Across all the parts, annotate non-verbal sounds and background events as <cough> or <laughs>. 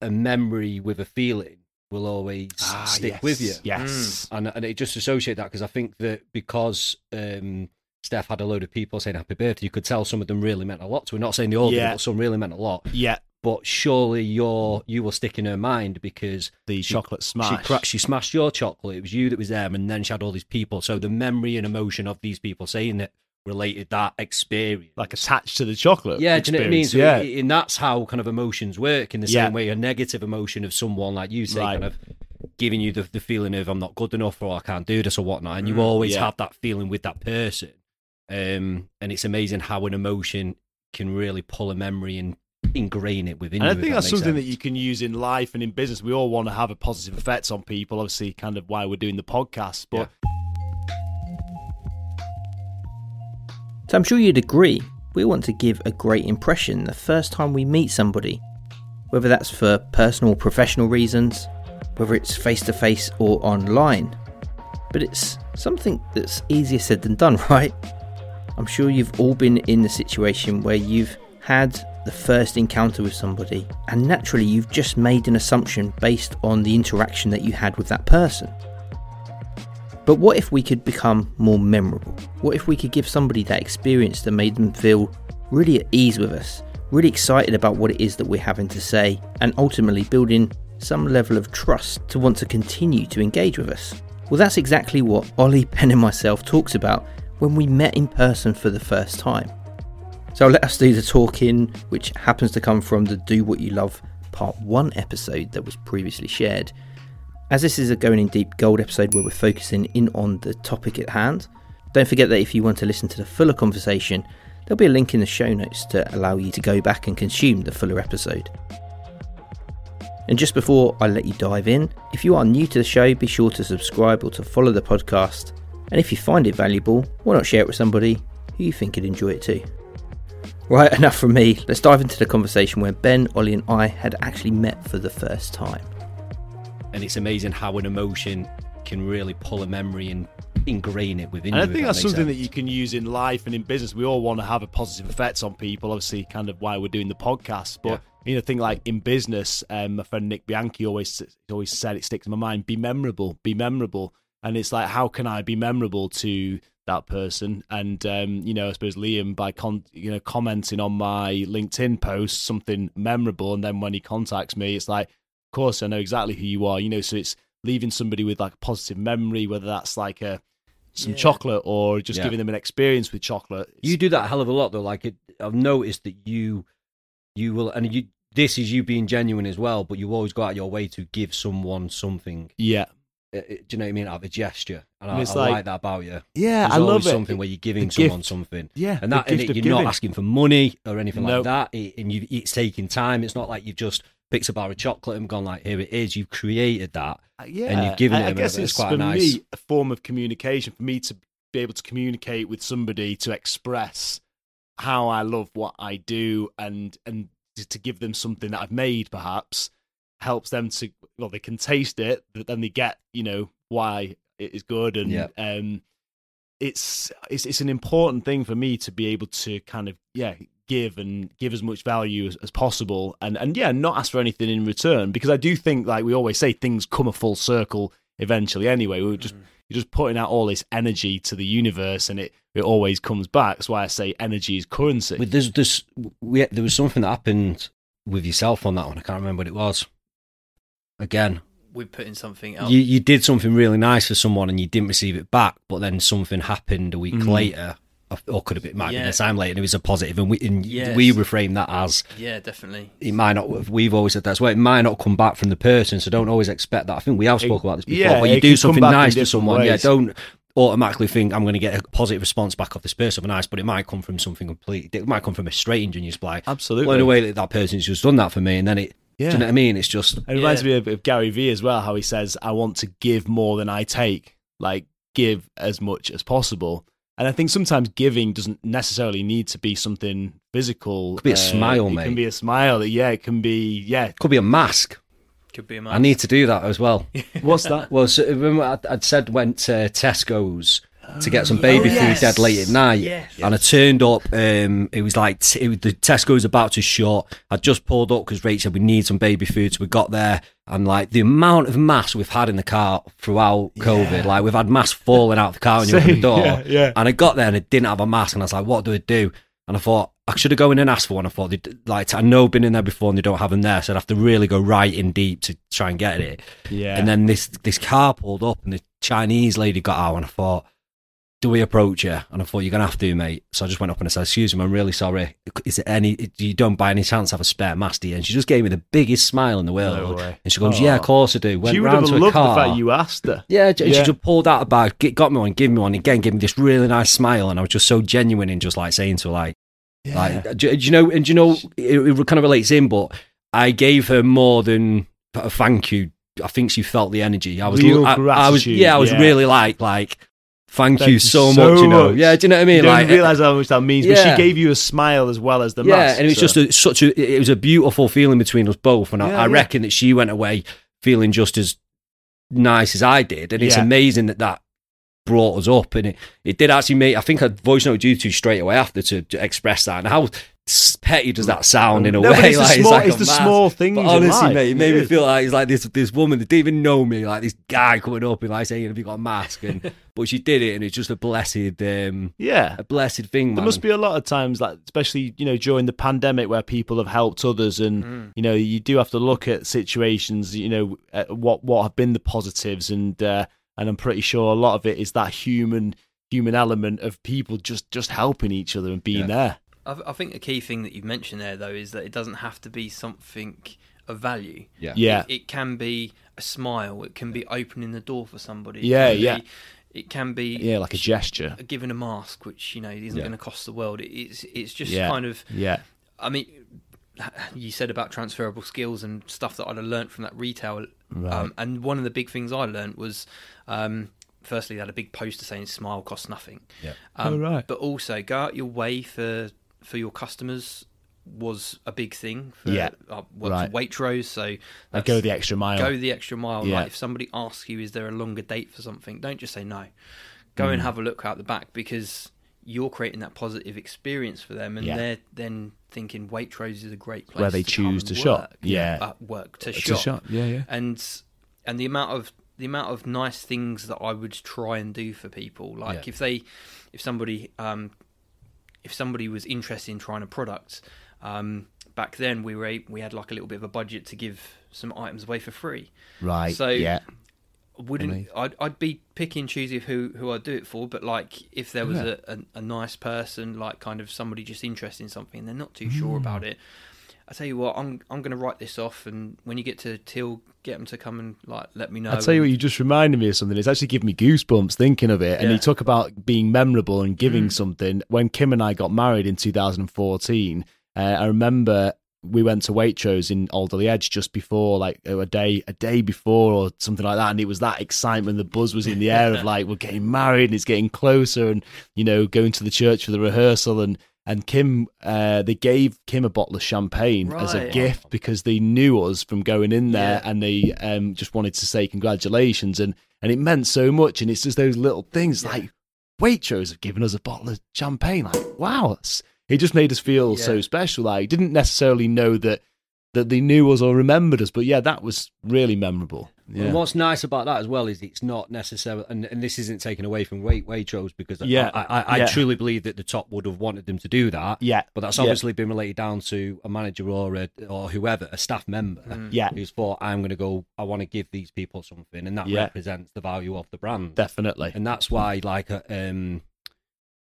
a memory with a feeling will always Ah, stick yes. with you. Yes. and and it just associate that because I think that because um, Steph had a load of people saying happy birthday, you could tell some of them really meant a lot to her. Not saying the all Yeah. but some really meant a lot. Yeah. But surely your you will stick in her mind because The she- chocolate smash. She, cra- she smashed your chocolate. It was you that was there, and then she had all these people. So the memory and emotion of these people saying it related that experience. like attached to the chocolate. Yeah, do you know what I mean? So yeah. it- and that's how kind of emotions work in the Yeah. same way a negative emotion of someone like you say, Right. kind of giving you the, the feeling of I'm not good enough or I can't do this or whatnot. And you always Mm, yeah. have that feeling with that person. Um, and it's amazing how an emotion can really pull a memory and ingrain it within and you. I think that that's something that you can use in life and in business. We all want to have a positive effect on people. Obviously, kind of why we're doing the podcast. But So I'm sure you'd agree, we want to give a great impression the first time we meet somebody, whether that's for personal or professional reasons, whether it's face to face or online. But it's something that's easier said than done, <laughs> right? I'm sure you've all been in the situation where you've had the first encounter with somebody, and naturally you've just made an assumption based on the interaction that you had with that person. But what if we could become more memorable? What if we could give somebody that experience that made them feel really at ease with us, really excited about what it is that we're having to say, and ultimately building some level of trust to want to continue to engage with us? Well, that's exactly what Ollie, <laughs> Ben, and myself talks about when we met in person for the first time. So let us do the talking, which happens to come from the Do What You Love Part 1 episode that was previously shared. As this is a Going in Deep Gold episode where we're focusing in on the topic at hand, don't forget that if you want to listen to the fuller conversation, there'll be a link in the show notes to allow you to go back and consume the fuller episode. And just before I let you dive in, if you are new to the show, be sure to subscribe or to follow the podcast. And if you find it valuable, why not share it with somebody who you think could enjoy it too? Right, <laughs> enough from me. Let's dive into the conversation where Ben, Ollie, and I had actually met for the first time. And it's amazing how an emotion can really pull a memory and ingrain it within you. and I think that's makes something that you can use in life and in business. We all want to have a positive effect on people. Obviously, kind of why we're doing the podcast. But you know, think like in business, um, my friend Nick Bianchi always always said it sticks in my mind: be memorable, be memorable. And it's like, how can I be memorable to that person? And um, you know, I suppose Liam by con- you know commenting on my LinkedIn post something memorable, and then when he contacts me, it's like, course, I know exactly who you are. You know, so it's leaving somebody with like a positive memory, whether that's like a some chocolate or just Yeah. giving them an experience with chocolate. You do that a hell of a lot though. Like it, I've noticed that you, you will, and you. This is you being genuine as well, but you always go out your way to give someone something. yeah, Uh, uh, Do you know what I mean? Out of a gesture, and, And I, it's I like, like- that about you. yeah, There's I love it. something where you're giving The someone gift. something, yeah, and that and it, you're not asking for money or anything No. like that, it, and you, it's taking time. It's not like you've just picked a bar of chocolate and gone like, "Here it is." You've created that. Uh, yeah, and you've given I, I it a- guess it's it's quite for nice. me a form of communication for me to be able to communicate with somebody to express how I love what I do and and to- give them something that I've made perhaps helps them to well they can taste it but then they get you know why it is good and Yeah. um it's it's it's an important thing for me to be able to kind of yeah give and give as much value as, as possible and and yeah not ask for anything in return because I do think like we always say things come a full circle eventually anyway we are just you're just putting out all this energy to the universe and it it always comes back that's why I say energy is currency With there's this, we, there was something that happened with yourself on that one. I can't remember what it was. Again, We're putting something out. you you did something really nice for someone and you didn't receive it back, but then something happened a week Mm. later, or could have been might have been Yeah. a time later, and it was a positive, and we and Yes. we reframe that as yeah, definitely. it might not. We've always said that as well. It might not come back from the person, so don't always expect that. I think we have spoke about this before. yeah, but you do something nice to different someone, yeah. Don't automatically think I'm going to get a positive response back off this person for nice, but it might come from something completely. It might come from a stranger, and you just be like, absolutely well, in a way that that person's just done that for me, and then it. Do Yeah. you know what I mean? It's just It reminds Yeah. me of, of Gary Vee as well, how he says, I want to give more than I take, like give as much as possible. And I think sometimes giving doesn't necessarily need to be something physical. Could be a uh, smile, it mate. can be a smile. Yeah, it can be, yeah. could be a mask. Could be a I mask. I need to do that as well. <laughs> What's that? Well, so remember I'd, I'd said went to uh, Tesco's to get some baby Oh, food yes. dead late at night. Yes. And I turned up. Um, it was like t- it was, the Tesco was about to shut. I just pulled up because Rachel said we need some baby food. So we got there, and like the amount of mass we've had in the car throughout COVID, like we've had mass falling out of the car when you open the <laughs> door. yeah, yeah. And I got there and I didn't have a mask, and I was like, "What do I do?" And I thought I should have gone in and asked for one. I thought, they'd- like, I know I've been in there before and they don't have them there, so I'd have to really go right in deep to try and get it. Yeah. And then this this car pulled up and the Chinese lady got out and I thought, do we approach her? And I thought, you're going to have to, mate. So I just went up and I said, excuse me, I'm really sorry. Is there any, you don't by any chance have a spare mask, do you? And she just gave me the biggest smile in the world. No. And she goes, Oh. yeah, of oh. course I do. Went she would have loved car. the fact you asked her. Yeah, and Yeah. she just pulled out a bag, got me one, gave me one again, gave me this really nice smile, and I was just so genuine in just like saying to her, like, like, do, you know, and do you know, it, it kind of relates in, but I gave her more than a thank you. I think she felt the energy. I was, I, I was, yeah, I was yeah. really like, like, thank, Thank you so, so much, you know. much. Yeah, do you know what I mean? You don't like, realize how much that means, but she gave you a smile as well as the yeah, mask. and it was so- just a, such a, it was a beautiful feeling between us both, and I, Yeah, I yeah. reckon that she went away feeling just as nice as I did, and it's Yeah. amazing that that brought us up, and it, it did actually make. I think I voice noted you two straight away after to, to express that, and how petty does that sound in a No, way? it's the like, small- like it's the small things But honestly, mate, it made It me feel like it's like this this woman that didn't even know me, like this guy coming up and like saying, "Have you got a mask?" And <laughs> but she did it, and it's just a blessed, um, yeah. a blessed thing. There man. must be a lot of times, like especially you know during the pandemic, where people have helped others, and Mm. you know you do have to look at situations. You know at what what have been the positives, and uh, and I'm pretty sure a lot of it is that human human element of people just just helping each other and being Yeah. there. I, I think a key thing that you've mentioned there, though, is that it doesn't have to be something of value. yeah. Yeah, It, it can be a smile. It can be opening the door for somebody. It Yeah, can yeah. be- it can be yeah, like a gesture. giving a mask, which you know isn't Yeah. going to cost the world. It, it's it's just Yeah. kind of. Yeah, I mean, <sighs> you said about transferable skills and stuff that I'd have learnt from that retail. right. Um, and one of the big things I learned was, um, firstly, they had a big poster saying "Smile costs nothing." Yeah. Um, Oh, right. But also, go out your way for for your customers was a big thing. For, Yeah. uh, worked Right. Waitrose, so go the extra mile. go the extra mile. Yeah. Like if somebody asks you, is there a longer date for something? Don't just say no. Go Mm. and have a look out the back because you're creating that positive experience for them, and Yeah. they're then thinking Waitrose is a great place Where they to choose to shop. work. Yeah. uh, work to It's a shop. Yeah, yeah. and and the amount of the amount of nice things that I would try and do for people, like Yeah. if they, if somebody, um, if somebody was interested in trying a product, um, back then we were a- we had like a little bit of a budget to give some items away for free. Right. So- yeah. Wouldn't. I'd I'd be picking choosy of who who I'd do it for, but like if there was Yeah. a, a a nice person, like kind of somebody just interested in something, and they're not too sure about Hmm. it. I tell you what, I'm I'm going to write this off, and when you get to Till, get them to come and like let me know. I tell you what, you just reminded me of something. It's actually giving me goosebumps thinking of it. And Yeah. you talk about being memorable and giving Mm. something. When Kim and I got married in 2014, uh, I remember we went to Waitrose in Alderley Edge just before, like a day, a day before or something like that. And it was that excitement, the buzz was in the air of like we're getting married and it's getting closer, and you know going to the church for the rehearsal and. And Kim, uh, they gave Kim a bottle of champagne as a gift because they knew us from going in there, Yeah. and they um, just wanted to say congratulations, and and it meant so much. And it's just those little things like Waitrose have given us a bottle of champagne. Like wow, it just made us feel so special. Like didn't necessarily know that that they knew us or remembered us, but yeah, that was really memorable. Yeah, And what's nice about that as well is it's not necessarily, and, and this isn't taken away from Wait Waitrose because Yeah, I, I, I yeah. truly believe that the top would have wanted them to do that. yeah, But that's Yeah. obviously been related down to a manager or a, or whoever, a staff member, Mm. yeah, who's thought, I'm going to go, I want to give these people something. And that Yeah. represents the value of the brand. definitely. and that's why, like, uh, um,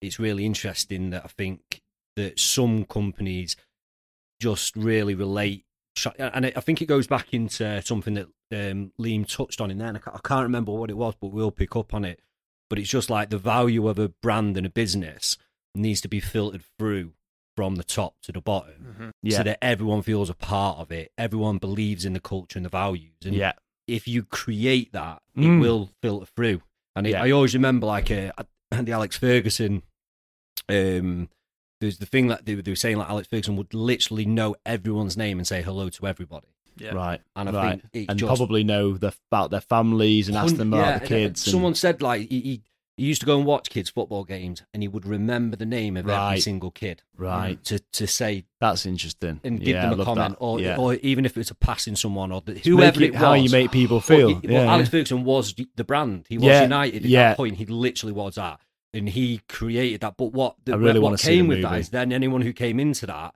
it's really interesting that I think that some companies just really relate. And I I think it goes back into something that um, Liam touched on in there. And I ca- I can't remember what it was, but we'll pick up on it. But it's just like the value of a brand and a business needs to be filtered through from the top to the bottom Mhm. Yeah, so that everyone feels a part of it. Everyone believes in the culture and the values. And yeah, if you create that, it Mm. will filter through. And it, Yeah. I always remember, like uh, <clears throat> the Alex Ferguson. Um, there's the thing that they, were- they were saying, like Alex Ferguson would literally know everyone's name and say hello to everybody. Yeah. right, And I right, think and just probably know the, about their families and ask them about Yeah, the kids. and- Someone said like he, he he used to go and watch kids' football games, and he would remember the name of every single kid Right. to to say That's interesting. and give yeah, them a comment, that. or yeah. or even if it's a passing someone or the, whoever it it was. how you make people feel. well, Alex. Ferguson was the brand. He was United at yeah. that point. He literally was that, and he created that. But what the, really what came with that is then anyone who came into that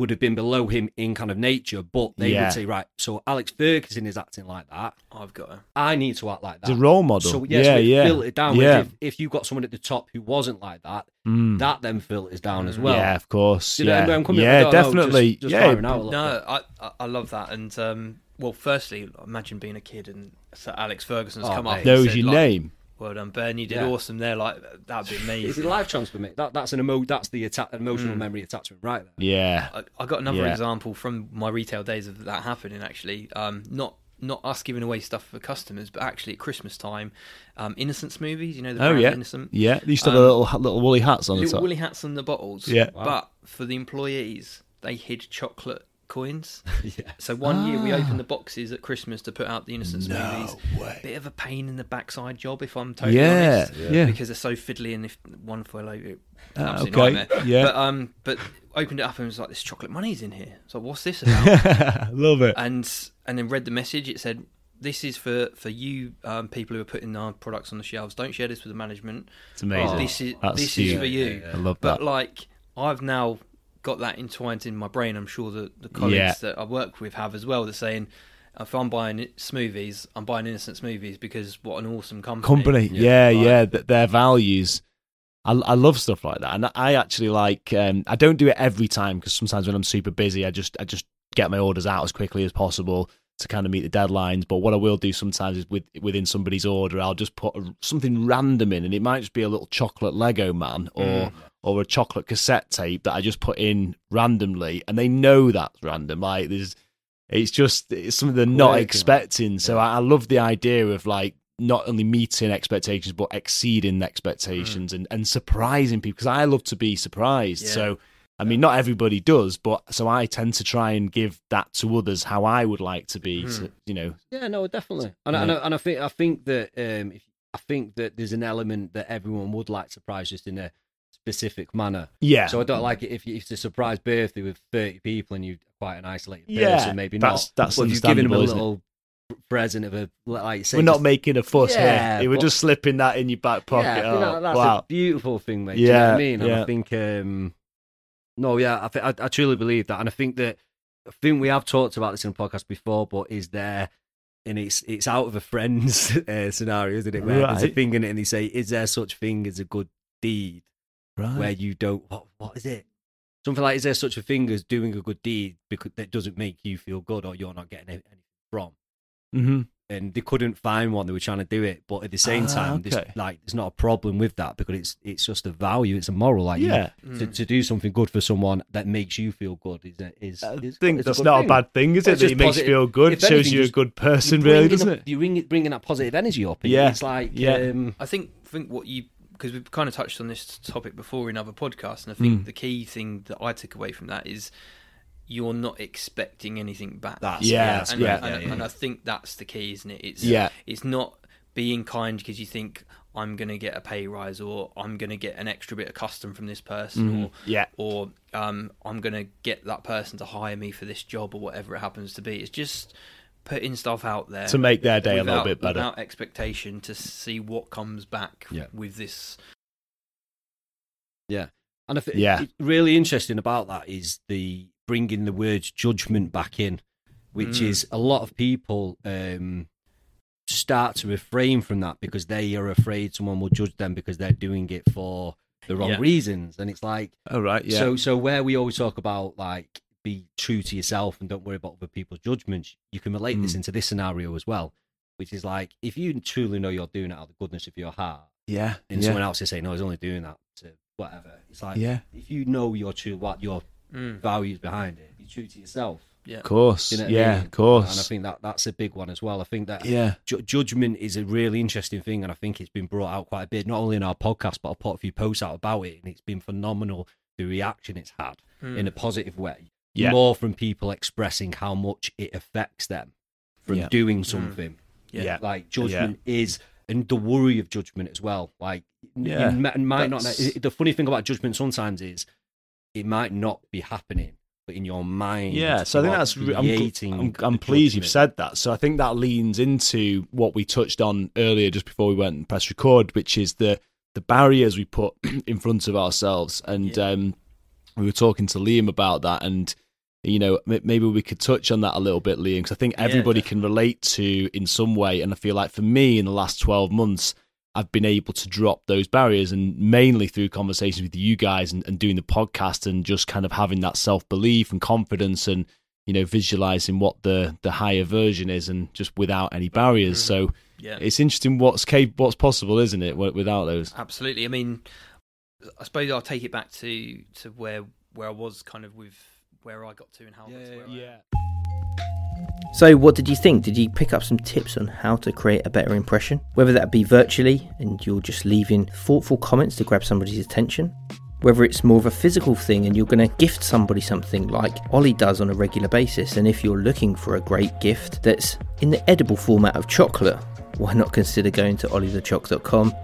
would have been below him in kind of nature, but they Yeah. would say, right, so Alex Ferguson is acting like that. I've got to. I need to act like that. It's a role model. So yes, yeah, we yeah. filter it down. Yeah. Whereas If, if you've got someone at the top who wasn't like that, Mm. that then filters down as well. yeah, of course. You know, yeah, where I'm coming- I yeah don't know, definitely. just- just yeah, firing out a little No, bit. I, I I love that, and um, well, firstly, imagine being a kid and Sir Alex Ferguson's Oh, come up. mate. and knows said, your like, name. Well done, Ben. You did Yeah. awesome there. Like that'd be <laughs> It's amazing. a life transfer, mate. That, that's an emo. That's the atta- emotional Mm. memory attachment, right there. Yeah, I, I got another Yeah. example from my retail days of that happening. Actually, um, not not us giving away stuff for customers, but actually at Christmas time, um, Innocent smoothies. You know the Oh, brand yeah. Innocent. yeah. They used to have Um, little little woolly hats on the Little top. woolly hats on the bottles. Yeah. Wow. But for the employees, they hid chocolate coins. <laughs> <laughs> yeah. So one year we Ah. opened the boxes at Christmas to put out the Innocence No movies. way. Bit of a pain in the backside job, if I'm totally Yeah, honest. yeah. Because they're so fiddly, and if one fell over, it- Ah, absolute okay, nightmare. yeah. But um, but opened it up and was like, "This chocolate money's in here." So what's this about? <laughs> Love it. and and then read the message. It said, "This is for for you um, people who are putting our products on the shelves. Don't share this with the management. It's amazing. This is That's this is for you." Yeah, yeah. I love But that. like, I've now got that entwined in my brain. I'm sure that the colleagues Yeah. that I work with have as well. They're saying, if I'm buying smoothies, I'm buying Innocent Smoothies because what an awesome company. company. Yeah, Yeah, yeah, right. th- their values. I, I love stuff like that, and I actually like. Um, I don't do it every time because sometimes when I'm super busy, I just I just get my orders out as quickly as possible to kind of meet the deadlines. But what I will do sometimes is with within somebody's order, I'll just put a, something random in, and it might just be a little chocolate Lego man or Mm. Or a chocolate cassette tape that I just put in randomly, and they know that's random. Like there's, it's just it's something they're not Quirky, expecting. So. I, I love the idea of like not only meeting expectations but exceeding expectations and, and surprising people because I love to be surprised. Yeah. So I mean, not everybody does, but so I tend to try and give that to others how I would like to be. Hmm. To, you know, Yeah, no, definitely. And, Yeah. and, I, and I think I think that um, I think that there's an element that everyone would like to surprise just in a specific manner. yeah. So I don't like it if you- it's a surprise birthday with 30 people and you're quite an isolated Yeah, person, maybe that's- not. that's if you've given them a understandable, isn't it? little present of a like say we're not just- making a fuss Yeah, here. We're but- just slipping that in your back pocket. Yeah, I think Oh, that's wow. a beautiful thing, mate. Do you know what Yeah, I mean? And yeah. I think, um, no, yeah, I, th- I, I truly believe that, and I think that I think we have talked about this in a podcast before, but is there, and it's it's out of a friend's <laughs> uh, scenario, isn't it? Where there's a Right. thing in it, and they say, "Is there such thing as a good deed Right. where you don't? What, what is it? Something like, is there such a thing as doing a good deed because that doesn't make you feel good, or you're not getting anything from?" hmm and they couldn't find one. They were trying to do it, but at the same Ah, time, there's, like there's not a problem with that because it's it's just a value. It's a moral. Like you- Yeah. to, Mm. to do something good for someone that makes you feel good is a- is. I is think it's that's good not thing. a bad thing, is it? That just it makes positive- you feel good, if shows anything, you're a good person, really, doesn't up- it? You're bringing, bringing that positive energy up. Yeah. it's like Yeah. um, I think think what you because we've kind of touched on this topic before in other podcasts, and I think Mm. the key thing that I took away from that is you're not expecting anything back. that's Yeah, that's and, great. yeah. and, yeah, and yeah. I think that's the key, isn't it? It's Yeah. it's not being kind because you think I'm going to get a pay rise or I'm going to get an extra bit of custom from this person Mhm. or Yeah. or um, I'm going to get that person to hire me for this job or whatever it happens to be. It's just putting stuff out there To make their day a little bit better. without expectation to see what comes back Yeah. with this. Yeah and I think Yeah. it's really interesting about that is the bringing the word judgment back in, which Mm. is a lot of people um, start to refrain from that because they are afraid someone will judge them because they're doing it for the wrong Yeah. reasons, and it's like Oh, right. Yeah. so. So where we always talk about like be true to yourself and don't worry about other people's judgments, you can relate this Mm. into this scenario as well, which is like if you truly know you're doing it out of the goodness of your heart, yeah. and yeah. someone else is saying no, he's only doing that to whatever, it's like yeah. if you know your true what your Mm. values behind it, be true to yourself. Yeah. Of course. You know what I yeah. mean? Of course. And I think that that's a big one as well. I think that Yeah. ju- judgment is a really interesting thing, and I think it's been brought out quite a bit, not only in our podcast, but I've put a few posts out about it, and it's been phenomenal the reaction it's had Mm. in a positive way. Yeah. More from people expressing how much it affects them from Yeah. doing something. Yeah. Yeah. Like judgment is and the worry of judgment as well. Like, Yeah, you might, might not. The funny thing about judgment sometimes is it might not be happening, but in your mind, Yeah, so I think that's. I'm, gl- creating I'm, I'm pleased you've said that. So I think that leans into what we touched on earlier, just before we went and press record, which is the the barriers we put <clears throat> in front of ourselves. And um, we were talking to Liam about that, and you know m- maybe we could touch on that a little bit, Liam, because I think Yeah, everybody can relate to in some way. And I feel like for me, in the last twelve months. I've been able to drop those barriers and mainly through conversations with you guys and, and doing the podcast and just kind of having that self belief and confidence and you know visualizing what the the higher version is and just without any barriers mm-hmm. so Yeah. it's interesting what's cap- what's possible isn't it without those Absolutely. I mean, I suppose I'll take it back to to where where I was kind of with where I got to and how I got to where I am. So, what did you think? Did you pick up some tips on how to create a better impression? Whether that be virtually and you're just leaving thoughtful comments to grab somebody's attention, whether it's more of a physical thing and you're going to gift somebody something like Ollie does on a regular basis, and if you're looking for a great gift that's in the edible format of chocolate, why not consider going to olliethechoc.com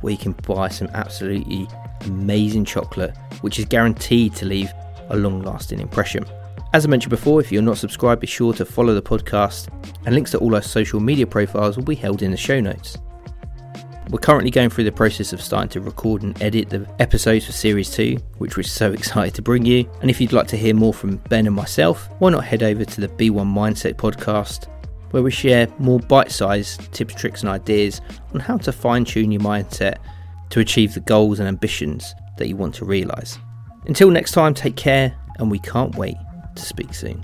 where you can buy some absolutely amazing chocolate, which is guaranteed to leave a long lasting impression. As I mentioned before, if you're not subscribed, be sure to follow the podcast, and links to all our social media profiles will be held in the show notes. We're currently going through the process of starting to record and edit the episodes for Series 2, which we're so <laughs> excited to bring you. And if you'd like to hear more from Ben and myself, why not head over to the B1 Mindset podcast, where we share more bite sized tips, tricks, and ideas on how to fine tune your mindset to achieve the goals and ambitions that you want to realise. Until next time, take care, and we can't wait to speak soon.